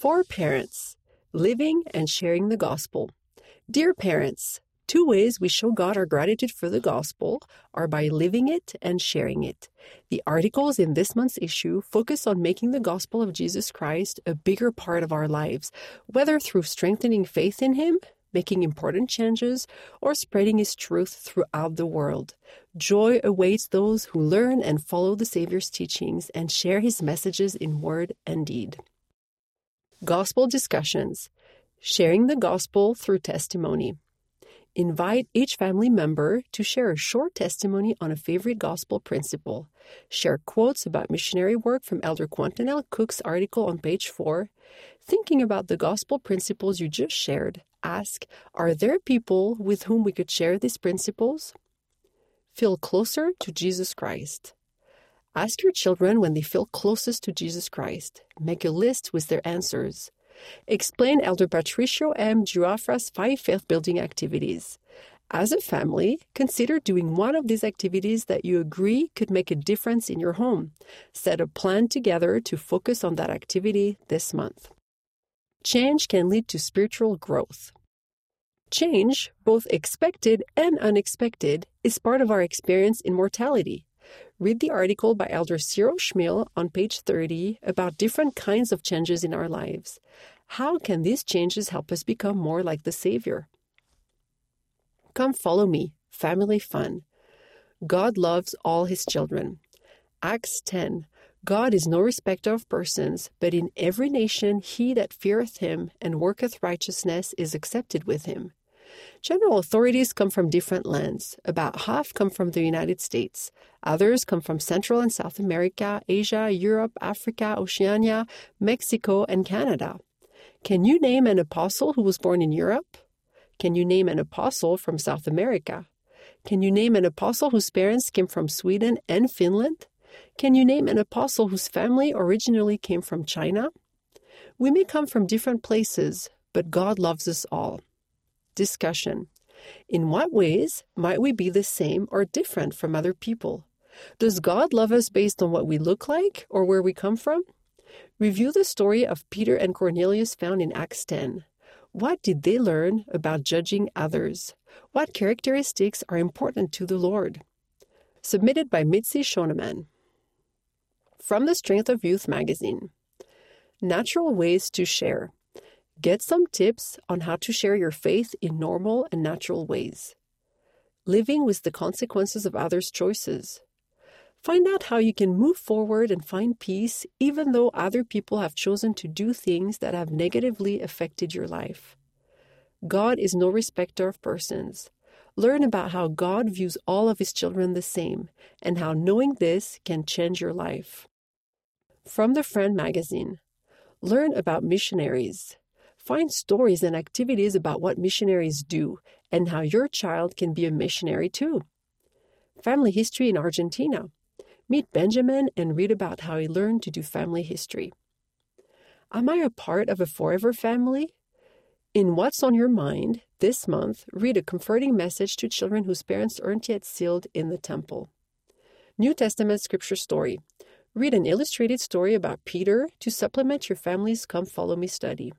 For parents, living and sharing the gospel. Dear parents, two ways we show God our gratitude for the gospel are by living it and sharing it. The articles in this month's issue focus on making the gospel of Jesus Christ a bigger part of our lives, whether through strengthening faith in Him, making important changes, or spreading His truth throughout the world. Joy awaits those who learn and follow the Savior's teachings and share His messages in word and deed. Gospel discussions. Sharing the gospel through testimony. Invite each family member to share a short testimony on a favorite gospel principle. Share quotes about missionary work from Elder Quentin Cook's article on page 4. Thinking about the gospel principles you just shared, ask Are there people with whom we could share these principles? Feel closer to Jesus Christ. Ask your children when they feel closest to Jesus Christ. Make a list with their answers. Explain Elder Patricio M. Giuffra's five faith building activities. As a family, consider doing one of these activities that you agree could make a difference in your home. Set a plan together to focus on that activity this month. Change can lead to spiritual growth. Change, both expected and unexpected, is part of our experience in mortality. Read the article by Elder Cyril Schmiel on page 30 about different kinds of changes in our lives. How can these changes help us become more like the Savior? Come follow me, family fun. God loves all his children. Acts 10 God is no respecter of persons, but in every nation he that feareth him and worketh righteousness is accepted with him. General authorities come from different lands. About half come from the United States. Others come from Central and South America, Asia, Europe, Africa, Oceania, Mexico, and Canada. Can you name an apostle who was born in Europe? Can you name an apostle from South America? Can you name an apostle whose parents came from Sweden and Finland? Can you name an apostle whose family originally came from China? We may come from different places, but God loves us all. Discussion In what ways might we be the same or different from other people? Does God love us based on what we look like or where we come from? Review the story of Peter and Cornelius found in Acts 10. What did they learn about judging others? What characteristics are important to the Lord? Submitted by Mitzi Shoneman. From the Strength of Youth magazine Natural ways to share. Get some tips on how to share your faith in normal and natural ways. Living with the consequences of others' choices. Find out how you can move forward and find peace even though other people have chosen to do things that have negatively affected your life. God is no respecter of persons. Learn about how God views all of his children the same and how knowing this can change your life. From the Friend magazine, learn about missionaries. Find stories and activities about what missionaries do and how your child can be a missionary too. Family history in Argentina. Meet Benjamin and read about how he learned to do family history. Am I a part of a forever family? In What's on Your Mind this month, read a comforting message to children whose parents aren't yet sealed in the temple. New Testament Scripture Story. Read an illustrated story about Peter to supplement your family's Come Follow Me study.